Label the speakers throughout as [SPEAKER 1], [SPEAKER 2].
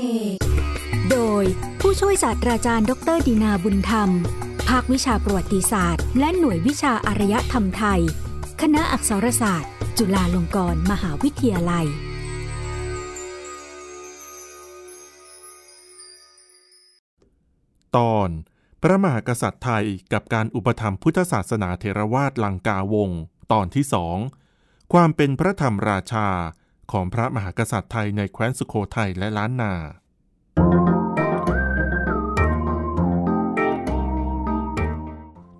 [SPEAKER 1] เนโดยผู้ช่วยศาสตราจารย์ ดรดีนาบุญธรรม ภาควิชาประวัติศาสตร์ และหน่วยวิชาอารยธรรมไทย คณะอักษรศาสตร์ จุฬาลงกรณ์มหาวิทยาลัย
[SPEAKER 2] ตอน พระมหากษัตริย์ไทยกับการอุปถัมภ์พุทธศาสนาเทรวาสลังกาวง ตอนที่สอง ความเป็นพระธรรมราชา ของพระมหากษัตริย์ไทยในแคว้นสุโขทัยและล้านนา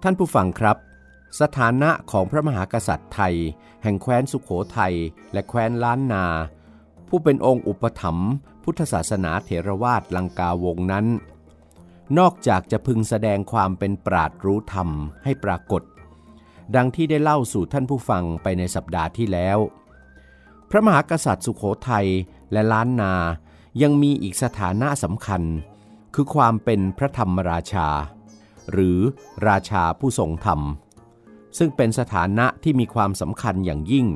[SPEAKER 3] ท่านผู้ฟังครับ สถานะของพระมหากษัตริย์ไทย แห่งแคว้นสุขโขทัยและแคว้นล้านนา ผู้เป็นองค์อุปถัมภ์พุทธศาสนาเถรวาทลังกาวงนั้น นอกจากจะพึงแสดงความเป็นปราดรู้ธรรมให้ปรากฏ ดังที่ได้เล่าสู่ท่านผู้ฟังไปในสัปดาห์ที่แล้ว พระมหากษัตริย์สุขโขทัยและล้านนา ยังมีอีกสถานะสำคัญ คือความเป็นพระธรรมราชา หรือราชาผู้ทรงธรรม ซึ่งเป็นสถานะที่มีความสำคัญอย่างยิ่ง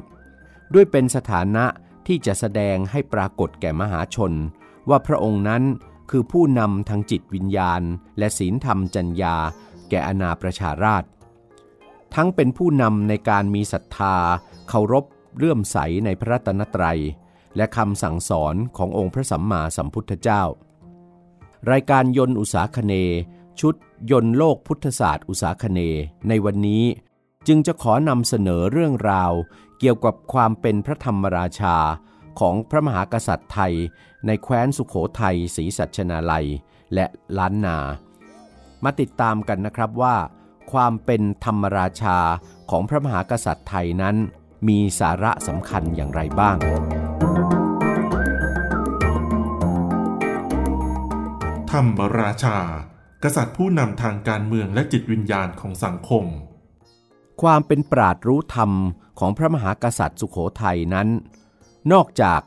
[SPEAKER 3] ด้วยเป็นสถานะที่จะแสดงให้ปรากฏแก่มหาชน ว่าพระองค์นั้นคือผู้นำทางจิตวิญญาณ และศีลธรรมจัญญา แก่อาณาประชาราช ทั้งเป็นผู้นำในการมีศรัทธาเคารพ เลื่อมใสในพระรัตนตรัย และคำสั่งสอนขององค์พระสัมมาสัมพุทธเจ้า รายการยนต์อุตสาคเน ชุดยนต์โลกพุทธศาสตร์อุตสาคเน ในวันนี้จึงจะขอนำเสนอเรื่องราว เกี่ยวกับความเป็นพระธรรมราชาของพระมหากษัตริย์ไทย ในแคว้นสุขโขทัยศรีสัชนาลัย และล้านนา มาติดตามกันนะครับว่า ความเป็นธรรมราชาของพระมหากษัตริย์ไทยนั้น มีสาระสำคัญอย่างไรบ้าง
[SPEAKER 2] ธรรมราชา กษัตริย์ผู้นำทางการเมืองและจิตวิญญาณของสังคม
[SPEAKER 3] ความเป็นปราดรู้ธรรมของพระมหากษัตริย์สุขโขทัยนั้น นอกจาก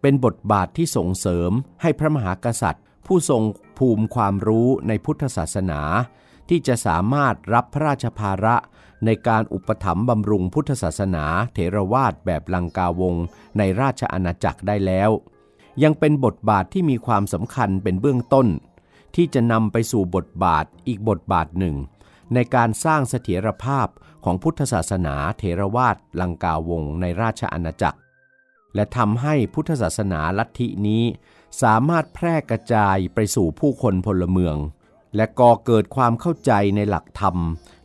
[SPEAKER 3] เป็นบทบาทที่ส่งเสริมให้พระมหากษัตริย์ ผู้ทรงภูมิความรู้ในพุทธศาสนา ที่จะสามารถรับพระราชภาระ ในการอุปถัมภ์บำรุงพุทธศาสนาเถรวาทแบบลังกาวงในราชอาณาจักรได้แล้ว ยังเป็นบทบาทที่มีความสำคัญเป็นเบื้องต้น ที่จะนำไปสู่บทบาทอีกบทบาทหนึ่ง ในการสร้างเสถียรภาพของพุทธศาสนาเถรวาทลังกาวงในราชอาณาจักร และทำให้พุทธศาสนาลัทธินี้ สามารถแพร่กระจายไปสู่ผู้คนพลเมืองและก่อเกิดความเข้าใจในหลักธรรม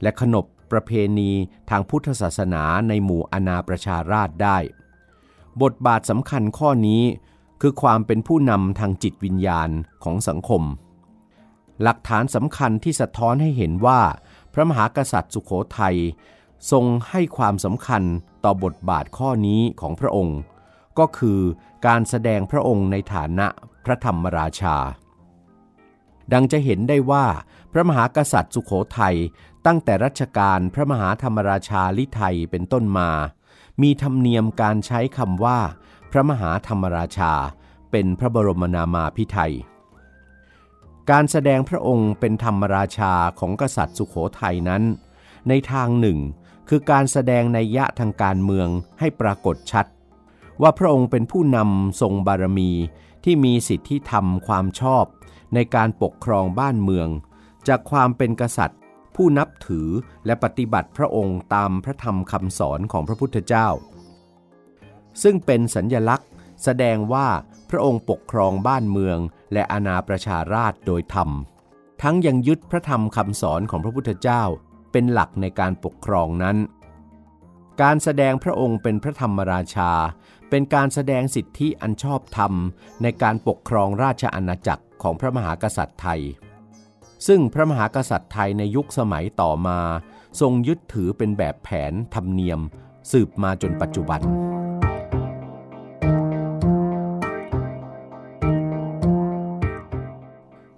[SPEAKER 3] และขนบ ประเพณีทางพุทธศาสนาในหมู่อาณาประชาราชได้ บทบาทสำคัญข้อนี้คือความเป็นผู้นำทางจิตวิญญาณของสังคม หลักฐานสำคัญที่สะท้อนให้เห็นว่า พระมหากษัตริย์สุโขทัยทรงให้ความสำคัญต่อบทบาทข้อนี้ของพระองค์ ก็คือการแสดงพระองค์ในฐานะพระธรรมราชา ดังจะเห็นได้ว่า พระมหากษัตริย์สุโขทัย ตั้งแต่รัชกาลพระมหาธรรมราชาลิไทยเป็นต้นมา มีธรรมเนียมการใช้คำว่า พระมหาธรรมราชา เป็นพระบรมนามาพิไทย การแสดงพระองค์เป็นธรรมราชาของกษัตริย์สุขโขทัยนั้น ในทางหนึ่ง คือการแสดงในยะทางการเมืองให้ปรากฏชัด ว่าพระองค์เป็นผู้นำทรงบารมีที่มีสิทธิธรรมความชอบ ในการปกครองบ้านเมือง จากความเป็นกษัตริย์ ผู้นับถือและปฏิบัติพระองค์ตามพระธรรมคำสอนของพระพุทธเจ้า ซึ่งเป็นสัญญลักษณ์ แสดงว่าพระองค์ปกครองบ้านเมืองและอาณาประชาราชโดยธรรม ทั้งยังยึดพระธรรมคำสอนของพระพุทธเจ้า เป็นหลักในการปกครองนั้น การแสดงพระองค์เป็นพระธรรมราชา เป็นการแสดงสิทธิอันชอบธรรม ในการปกครองราชอาณาจักรของพระมหากษัตริย์ไทย ซึ่งพระมหากษัตริย์ไทยในยุคสมัยต่อมา ทรงยึดถือเป็นแบบแผนธรรมเนียม สืบมาจนปัจจุบัน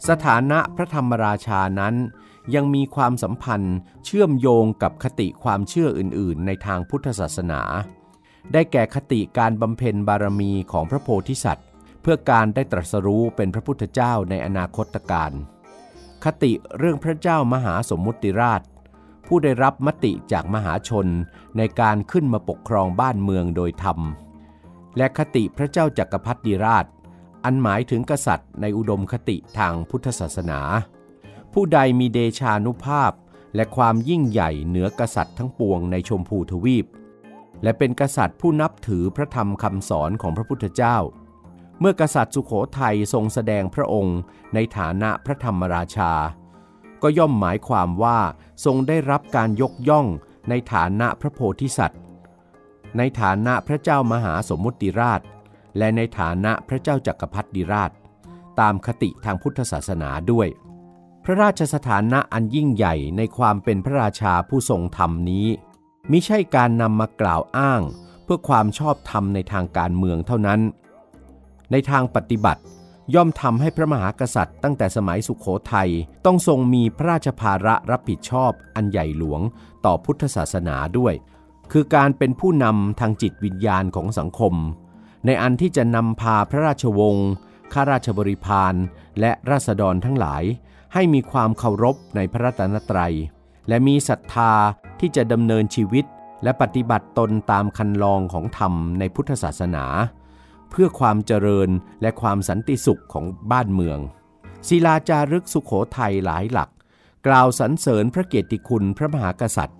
[SPEAKER 3] สถานะพระธรรมราชานั้นยังมีความสัมพันธ์เชื่อมโยงกับคติความเชื่ออื่น ๆ ในทางพุทธศาสนา ได้แก่คติการบำเพ็ญบารมีของพระโพธิสัตว์ เพื่อการได้ตรัสรู้เป็นพระพุทธเจ้าในอนาคตการ คติเรื่องพระเจ้ามหาสมมุติราช ผู้ได้รับมติจากมหาชนในการขึ้นมาปกครองบ้านเมืองโดยธรรม และคติพระเจ้าจักรพรรดิราช อันหมายถึงกษัตริย์ในอุดมคติทางพุทธศาสนา ผู้ใดมีเดชานุภาพและความยิ่งใหญ่เหนือกษัตริย์ทั้งปวงในชมพูทวีป และเป็นกษัตริย์ผู้นับถือพระธรรมคำสอนของพระพุทธเจ้า เมื่อกษัตริย์สุโขทัยทรงแสดงพระองค์ในฐานะพระธรรมราชา ก็ย่อมหมายความว่าทรงได้รับการยกย่องในฐานะพระโพธิสัตว์ ในฐานะพระเจ้ามหาสมมุติราช และในฐานะพระเจ้าจักรพรรดิราช ตามคติทางพุทธศาสนาด้วย พระราชสถานะอันยิ่งใหญ่ในความเป็นพระราชาผู้ทรงธรรมนี้มิใช่การนำมากล่าวอ้าง เพื่อความชอบธรรมในทางการเมืองเท่านั้น ในทางปฏิบัติ ย่อมทำให้พระมหากษัตริย์ตั้งแต่สมัยสุขโขทัยต้องทรงมีพระราชภาระรับผิดชอบอันใหญ่หลวงต่อพุทธศาสนาด้วย คือการเป็นผู้นำทางจิตวิญญาณของสังคม ในอันที่จะนำพาพระราชวงศ์ข้าราชบริพารและราษฎรทั้งหลาย ให้มีความเคารพในพระรัตนตรัย และมีศรัทธาที่จะดำเนินชีวิตและปฏิบัติตนตามคันลองของธรรมในพุทธศาสนา เพื่อความเจริญและความสันติสุขของบ้านเมือง ศิลาจารึกสุขโขทัยหลายหลัก กล่าวสรรเสริญพระเกียรติคุณพระมหากษัตริย์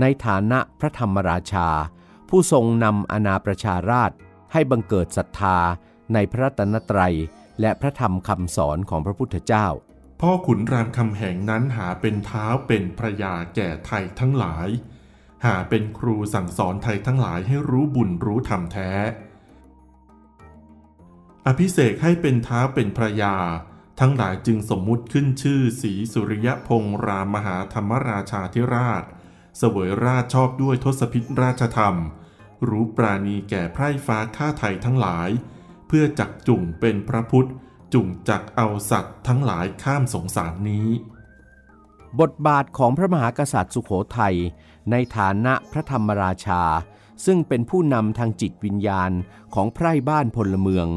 [SPEAKER 3] ในฐานะพระธรรมราชา ผู้ทรงนำอาณาประชาราชให้บังเกิดศรัทธาในพระรัตนตรัย และพระธรรมคำสอนของพระพุทธเจ้า
[SPEAKER 2] พ่อขุนรามคำแหงนั้นหาเป็นเท้าเป็นพระยาแก่ไทยทั้งหลาย หาเป็นครูสั่งสอนไทยทั้งหลายให้รู้บุญรู้ธรรมแท้ อภิเษกให้เป็นท้าเป็นพระยา ทั้งหลายจึงสมมุติขึ้นชื่อสีสุริยพงษ์รามมหาธรรมราชาธิราช เสวยราชชอบด้วยทศพิธราชธรรม รู้ปราณีแก่ไพร่ฟ้าข้าไทยทั้งหลาย เพื่อจักจุ่งเป็นพระพุทธ จุ่งจักเอาสัตว์ทั้งหลายข้ามสงสารนี้
[SPEAKER 3] บทบาทของพระมหากษัตริย์สุโขทัยในฐานะพระธรรมราชา ซึ่งเป็นผู้นำทางจิตวิญญาณของไพร่บ้านพลเมือง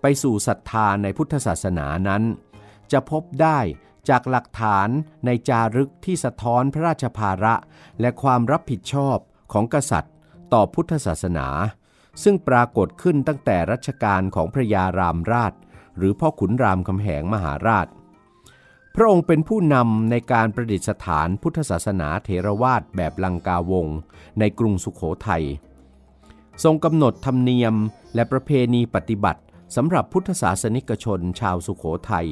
[SPEAKER 3] ไปสู่ศรัทธาในพุทธศาสนานั้น จะพบได้จากหลักฐานในจารึกที่สะท้อนพระราชภาระ และความรับผิดชอบของกษัตริย์ ต่อพุทธศาสนา ซึ่งปรากฏขึ้นตั้งแต่รัชกาลของพระยารามราช หรือพ่อขุนรามคำแหงมหาราช พระองค์เป็นผู้นำในการประดิษฐานพุทธศาสนาเถรวาทแบบลังกาวง ในกรุงสุขโขทัยทรงกำหนดธรรมเนียมและประเพณีปฏิบัติ สำหรับพุทธศาสนิกชนชาวสุขโขทัย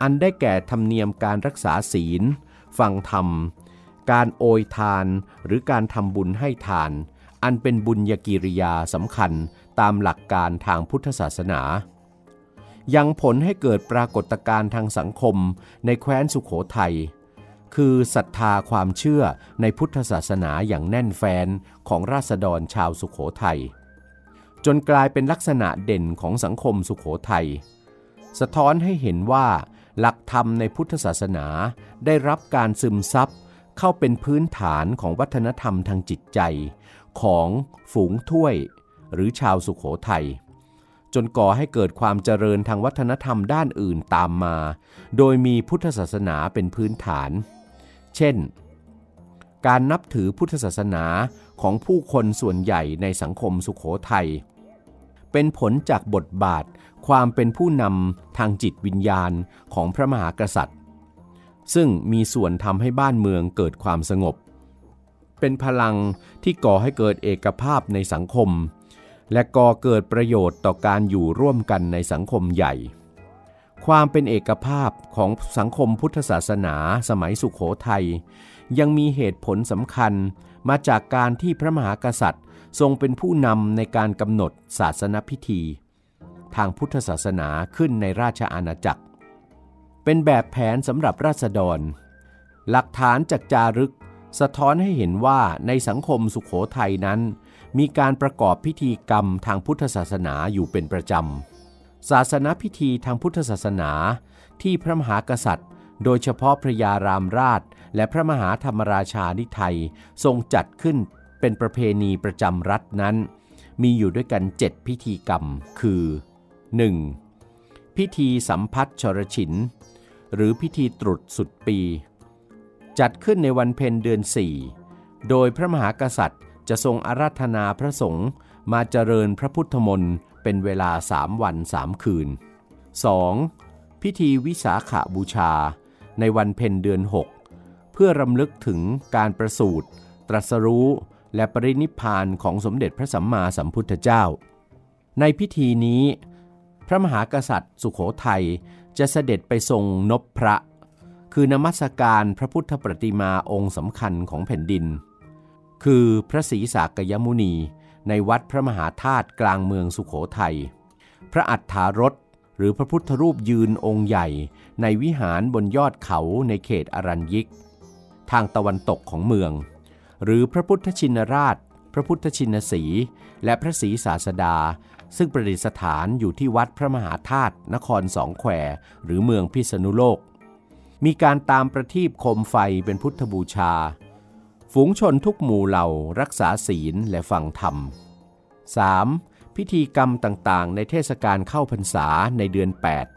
[SPEAKER 3] อันได้แก่ธรรมเนียมการรักษาศีล ฟังธรรม การโอยทานหรือการทำบุญให้ทาน อันเป็นบุญญกิริยาสำคัญตามหลักการทางพุทธศาสนา ยังผลให้เกิดปรากฏการณ์ทางสังคมในแคว้นสุขโขทัยคือศรัทธาความเชื่อในพุทธศาสนาอย่างแน่นแฟนของราษฎรชาวสุขโขทัย จนกลายเป็นลักษณะเด่นของสังคมสุขโขทัย สะท้อนให้เห็นว่าหลักธรรมในพุทธศาสนาได้รับการซึมซับเข้าเป็นพื้นฐานของวัฒนธรรมทางจิตใจ ของฝูงถ้วย หรือชาวสุขโขทัย จนก่อให้เกิดความเจริญทางวัฒนธรรมด้านอื่นตามมา โดยมีพุทธศาสนาเป็นพื้นฐาน เช่น การนับถือพุทธศาสนาของผู้คนส่วนใหญ่ในสังคมสุขโขทัย เป็นผลจากบทบาท ความเป็นผู้นำทางจิตวิญญาณของพระมหากษัตริย์ ซึ่งมีส่วนทำให้บ้านเมืองเกิดความสงบ เป็นพลังที่ก่อให้เกิดเอกภาพในสังคม และก่อเกิดประโยชน์ต่อการอยู่ร่วมกันในสังคมใหญ่ ความเป็นเอกภาพของสังคมพุทธศาสนาสมัยสุขโขทัยยังมีเหตุผลสำคัญมาจากการที่พระมหากษัตริย์ ทรงเป็นผู้นำในการกำหนดศาสนพิธี ทางพุทธศาสนาขึ้นในราชอาณาจักร เป็นแบบแผนสำหรับราษฎร หลักฐานจากจารึกสะท้อนให้เห็นว่าในสังคมสุขโขทัยนั้น มีการประกอบพิธีกรรมทางพุทธศาสนาอยู่เป็นประจำ ศาสนพิธีทางพุทธศาสนา ที่พระมหากษัตริย์ โดยเฉพาะพระยารามราช และพระมหาธรรมราชานิไทยทรงจัดขึ้น เป็นประเพณีประจำรัฐนั้น มีอยู่ด้วยกัน 7 พิธีกรรม คือ 1. พิธีสัมพัทชรฉิน หรือพิธีตรุษสุดปี จัดขึ้นในวันเพ็ญเดือน 4 โดยพระมหากษัตริย์จะทรงอาราธนาพระสงฆ์มาเจริญพระพุทธมนต์เป็นเวลาสามวันสามคืน 2. พิธีวิสาขาบูชา ในวันเพ็ญเดือน 6 เพื่อรำลึกถึงการประสูติตรัสรู้ และปรินิพานของสมเด็จพระสัมมาสัมพุทธเจ้า ในพิธีนี้ พระมหากษัตริย์ สุขโขทัยจะเสด็จไปทรงนบพระ คือนมัสการพระพุทธปฏิมาองค์สำคัญของแผ่นดิน คือพระศรีสากยมุนีในวัดพระมหาธาตุกลางเมืองสุขโขทัย พระอัฏฐารถหรือพระพุทธรูปยืนองค์ใหญ่ ในวิหารบนยอดเขาในเขตอรัญยิก ทางตะวันตกของเมือง หรือพระพุทธชินราช พระพุทธชินสี และพระศรีศาสดา ซึ่งประดิษฐานอยู่ที่วัดพระมหาธาตุนครสองแควหรือเมืองพิษณุโลก มีการตามประทีปโคมไฟเป็นพุทธบูชา ฝูงชนทุกหมู่เหล่ารักษาศีลและฟังธรรม 3. พิธีกรรมต่างๆ ในเทศกาลเข้าพรรษาในเดือน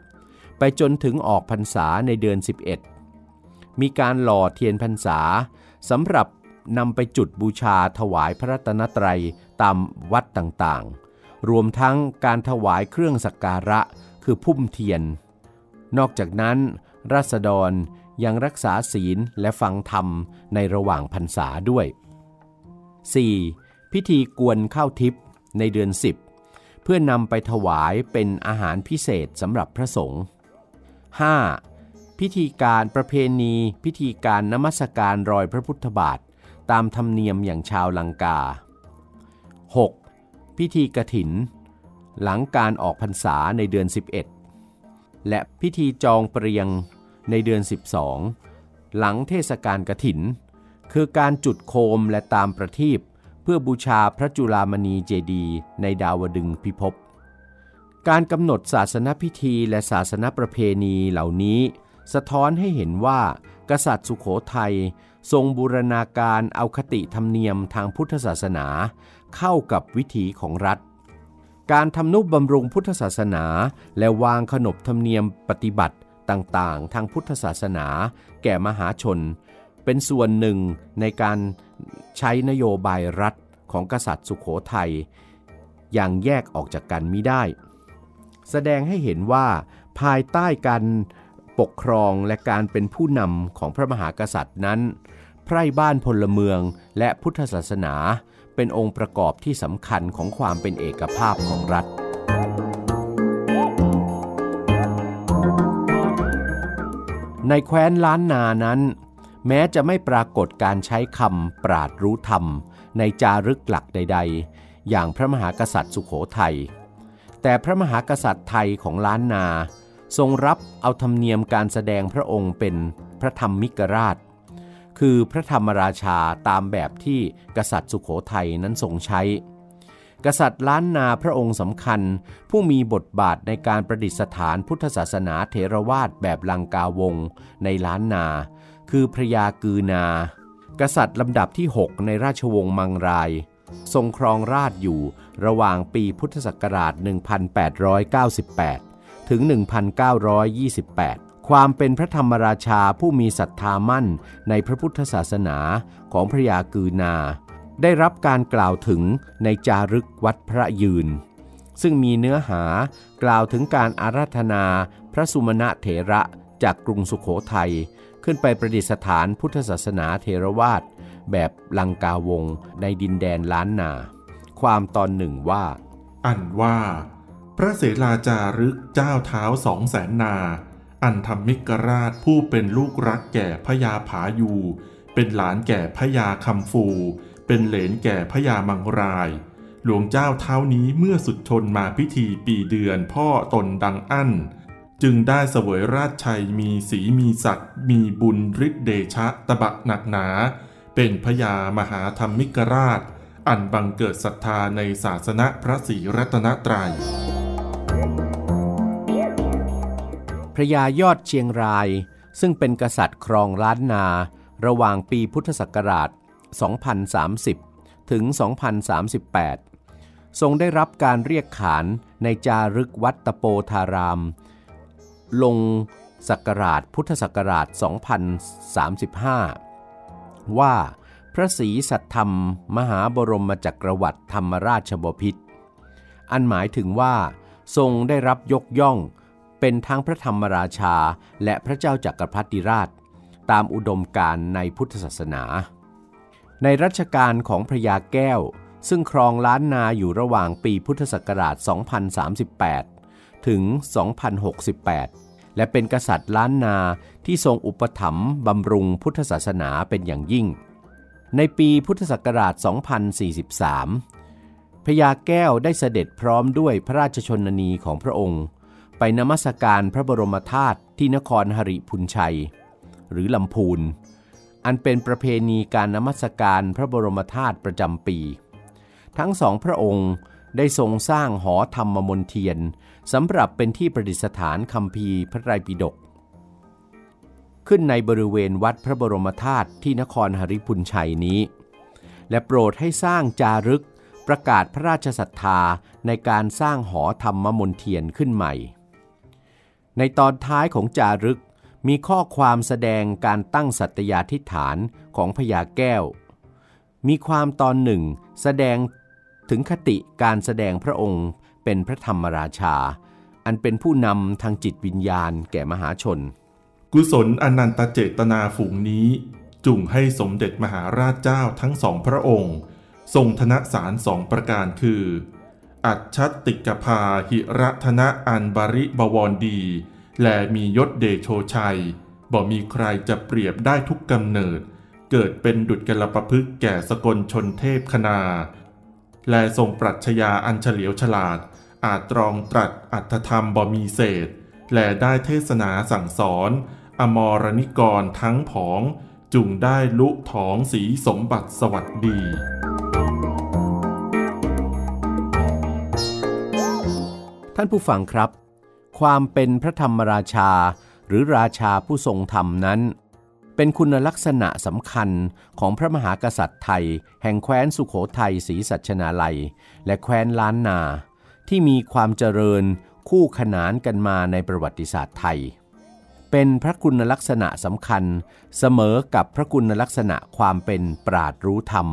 [SPEAKER 3] 8 ไปจนถึงออกพรรษาในเดือน 11 มีการหล่อเทียนพรรษาสำหรับ นำไปจุดบูชาถวายพระรัตนตรัยตามวัดต่างๆ รวมทั้งการถวายเครื่องสักการะคือพุ่มเทียน นอกจากนั้น ราษฎรยังรักษาศีลและฟังธรรมในระหว่างพรรษาด้วย 4. พิธีกวนข้าวทิพย์ในเดือน 10 เพื่อนำไปถวายเป็นอาหารพิเศษสำหรับพระสงฆ์ 5. พิธีการประเพณี พิธีการนมัสการรอยพระพุทธบาท ตามธรรมเนียมอย่างชาวลังกา 6. พิธีกระถิน หลังการออกพรรษาในเดือน 11 และพิธีจองเปรียงในเดือน 12 หลังเทศกาลกระถิน คือการจุดโคมและตามประทีปเพื่อบูชาพระจุลามณีเจดีย์ในดาวดึงพิภพการกำหนดศาสนพิธีและศาสนประเพณีเหล่านี้ สะท้อนให้เห็นว่ากษัตริย์สุขโขทัยทรงบูรณาการเอาคติธรรมเนียมทางพุทธศาสนา เข้ากับวิถีของรัฐ การทำนุบำรุงพุทธศาสนา และวางขนบธรรมเนียมปฏิบัติต่างๆ ทางพุทธศาสนา แก่มหาชน เป็นส่วนหนึ่งในการใช้นโยบายรัฐของกษัตริย์สุขโขทัยอย่างแยกออกจากกันมิได้ แสดงให้เห็นว่าภายใต้การ ปกครองและการเป็นผู้นำของพระมหากษัตริย์นั้น ไพร่บ้านพลเมืองและพุทธศาสนา เป็นองค์ประกอบที่สำคัญของความเป็นเอกภาพของรัฐ ในแคว้นล้านนานั้น แม้จะไม่ปรากฏการใช้คำปราดรู้ธรรม ในจารึกหลักใด ๆ อย่างพระมหากษัตริย์สุขโขทัยแต่พระมหากษัตริย์ไทยของล้านนา ทรงรับเอาธรรมเนียมการแสดงพระองค์เป็นพระธรรมมิกราช คือพระธรรมราชาตามแบบที่กษัตริย์สุขโขทัยนั้นทรงใช้ กษัตริย์ล้านนาพระองค์สำคัญ ผู้มีบทบาทในการประดิษฐานพุทธศาสนาเถรวาทแบบลังกาวงในล้านนา คือพระยากือนา กษัตริย์ลำดับที่ 6 ในราชวงศ์มังราย ทรงครองราชอยู่ระหว่างปีพุทธศักราช 1898 ถึง 1928 ความเป็นพระธรรมราชาผู้มีศรัทธามั่นในพระพุทธศาสนาของพระยากือนา ได้รับการกล่าวถึงในจารึกวัดพระยืน ซึ่งมีเนื้อหากล่าวถึงการอาราธนาพระสุมาณะเถระจากกรุงสุขโขทัยขึ้นไปประดิษฐานพุทธศาสนาเทรวาสแบบลังกาวงในดินแดนล้านนา ความตอนหนึ่งว่า
[SPEAKER 2] อันว่า พระเสลาจารึกเจ้าเท้าสองแสนนา อันธรรมิกราชผู้เป็นลูกรักแก่พญาผายู เป็นหลานแก่พญาคำฟู เป็นเหลนแก่พญามังราย หลวงเจ้าเท้านี้เมื่อสุดชนมาพิธีปีเดือนพ่อตนดังอั้น จึงได้เสวยราชชัยมีสีมีศักดิ์มีบุญฤทธิเดชะตะบะหนักหนา เป็นพญามหาธรรมิกราช อันบังเกิดศรัทธาในศาสนาพระศรีรัตนตรัย
[SPEAKER 3] พระยายอดเชียงราย ซึ่งเป็นกษัตริย์ครองล้านนา ระหว่างปีพุทธศักราช 2030 ถึง 2038 ทรงได้รับการเรียกขานในจารึกวัดตะโปธาราม ลงศักราชพุทธศักราช 2035 ว่าพระศรีสัตธรรม มหาบรมจักรวรรดิธรรมราชบพิตรอันหมายถึงว่า ทรงได้รับยกย่อง เป็นทั้งพระธรรมราชาและพระเจ้าจักรพรรดิราช ตามอุดมการในพุทธศาสนา ในรัชกาลของพระยาแก้ว ซึ่งครองล้านนาอยู่ระหว่างปีพุทธศักราช 2038 ถึง 2068 และเป็นกษัตริย์ล้านนาที่ทรงอุปถัมภ์บำรุงพุทธศาสนาเป็นอย่างยิ่ง ในปีพุทธศักราช 2043พญาแก้วได้เสด็จพร้อมด้วยพระราชชนนีของพระองค์ ไปนมัสการพระบรมธาตุที่นครหริพุนชัย หรือลำพูน อันเป็นประเพณีการนมัสการพระบรมธาตุประจำปี ทั้งสองพระองค์ได้ทรงสร้างหอธรรมมนเทียนสำหรับเป็นที่ประดิษฐานคำพีพระไตรปิฎกขึ้นในบริเวณวัดพระบรมธาตุที่นครหริพุนชัยนี้ และโปรดให้สร้างจารึกประกาศพระราชศรัทธาในการสร้างหอธรรมมนเทียนขึ้นใหม่ ในตอนท้ายของจารึกมีข้อความแสดงการตั้งสัตยาธิฐานของพญาแก้ว มีความตอนหนึ่งแสดงถึงคติการแสดงพระองค์เป็นพระธรรมราชา อันเป็นผู้นำทางจิตวิญญาณแก่มหาชน
[SPEAKER 2] กุศลอนันตเจตนาฝูงนี้จุงให้สมเด็จมหาราชเจ้าทั้งสองพระองค์ ทรงธนสารสองประการคือ อัจฉติกภาหิรัธนะอันบริบวรดี และมียศเดโชชัย บ่มีใครจะเปรียบได้ทุกกำเนิด เกิดเป็นดุจกลปพึกแก่สกลชนเทพคณา และทรงปรัชญาอันเฉลียวฉลาด อาจตรองตรัสอัตธรรมบ่มีเศษ และได้เทศนาสั่งสอน อมรนิกรทั้งผอง จุงได้ลุถองสีสมบัติสวัสดี
[SPEAKER 3] ท่านผู้ฟังครับ ความเป็นพระธรรมราชา หรือราชาผู้ทรงธรรมนั้น เป็นคุณลักษณะสำคัญของพระมหากษัตริย์ไทย แห่งแคว้นสุขโขทัยศรีสัชนาลัย และแคว้นล้านนา ที่มีความเจริญคู่ขนานกันมาในประวัติศาสตร์ไทย เป็นพระคุณลักษณะสำคัญ เสมอกับพระคุณลักษณะความเป็นปราดรู้ธรรม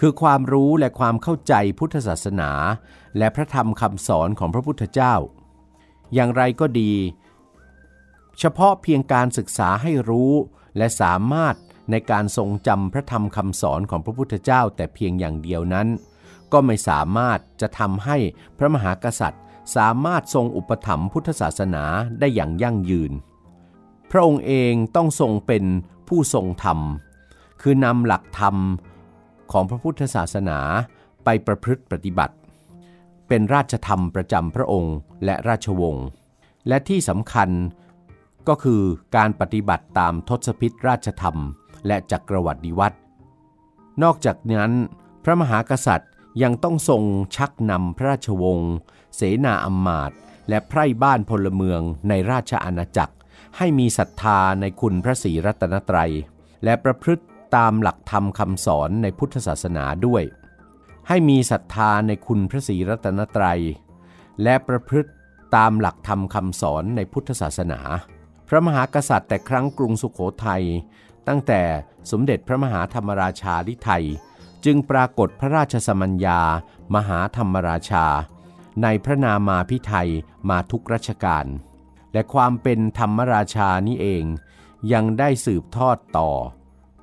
[SPEAKER 3] คือความรู้และความเข้าใจพุทธศาสนา และพระธรรมคำสอนของพระพุทธเจ้า อย่างไรก็ดี เฉพาะเพียงการศึกษาให้รู้และสามารถในการทรงจำพระธรรมคำสอนของพระพุทธเจ้าแต่เพียงอย่างเดียวนั้น ก็ไม่สามารถจะทำให้พระมหากษัตริย์ สามารถทรงอุปถัมภ์พุทธศาสนาได้อย่างยั่งยืน พระองค์เองต้องทรงเป็นผู้ทรงธรรม คือนำหลักธรรม ของพระพุทธศาสนาไปประพฤติปฏิบัติ เป็นราชธรรมประจำพระองค์และราชวงศ์ และที่สำคัญก็คือการปฏิบัติตามทศพิธราชธรรม และจักรวรรดิวัตรนอกจากนั้น พระมหากษัตริย์ยังต้องทรงชักนำพระราชวงศ์เสนาอำมาตย์และไพร่บ้านพลเมืองในราชอาณาจักร ให้มีศรัทธาในคุณพระศรีรัตนตรัย และประพฤติ ตามหลักธรรมคำสอนในพุทธศาสนาด้วย ให้มีศรัทธาในคุณพระศรีรัตนตรัย และประพฤติตามหลักธรรมคำสอนในพุทธศาสนา พระมหากษัตริย์แต่ครั้งกรุงสุขโขทัยตั้งแต่สมเด็จพระมหาธรรมราชาลิไทย จึงปรากฏพระราชสมัญญา มหาธรรมราชา ในพระนามาพิไทยมาทุกรัชกาลและความเป็นธรรมราชานี้เองยังได้สืบทอดต่อ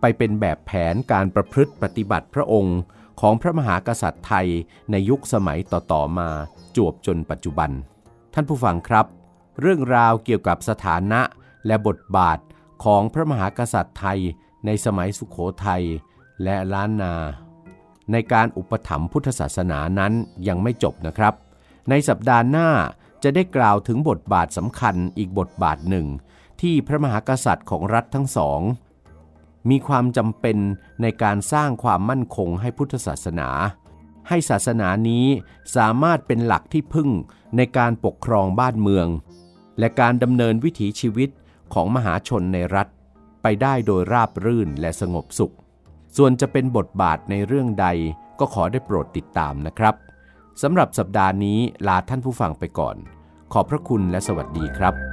[SPEAKER 3] ไปเป็นแบบแผนการประพฤติปฏิบัติพระองค์ของพระมหากษัตริย์ไทยในยุคสมัยต่อๆมาจวบจนปัจจุบัน ท่านผู้ฟังครับ เรื่องราวเกี่ยวกับสถานะและบทบาทของพระมหากษัตริย์ไทยในสมัยสุขโขทัยและล้านนา ในการอุปถัมภ์พุทธศาสนานั้นยังไม่จบนะครับ ในสัปดาห์หน้าจะได้กล่าวถึงบทบาทสำคัญอีกบทบาทหนึ่ง ที่พระมหากษัตริย์ของรัฐทั้งสอง มีความจำเป็นในการสร้างความมั่นคงให้พุทธศาสนา ให้ศาสนานี้สามารถเป็นหลักที่พึ่งในการปกครองบ้านเมือง และการดำเนินวิถีชีวิตของมหาชนในรัฐ ไปได้โดยราบรื่นและสงบสุข ส่วนจะเป็นบทบาทในเรื่องใดก็ขอได้โปรดติดตามนะครับสำหรับสัปดาห์นี้ลาท่านผู้ฟังไปก่อน ขอบพระคุณและสวัสดีครับ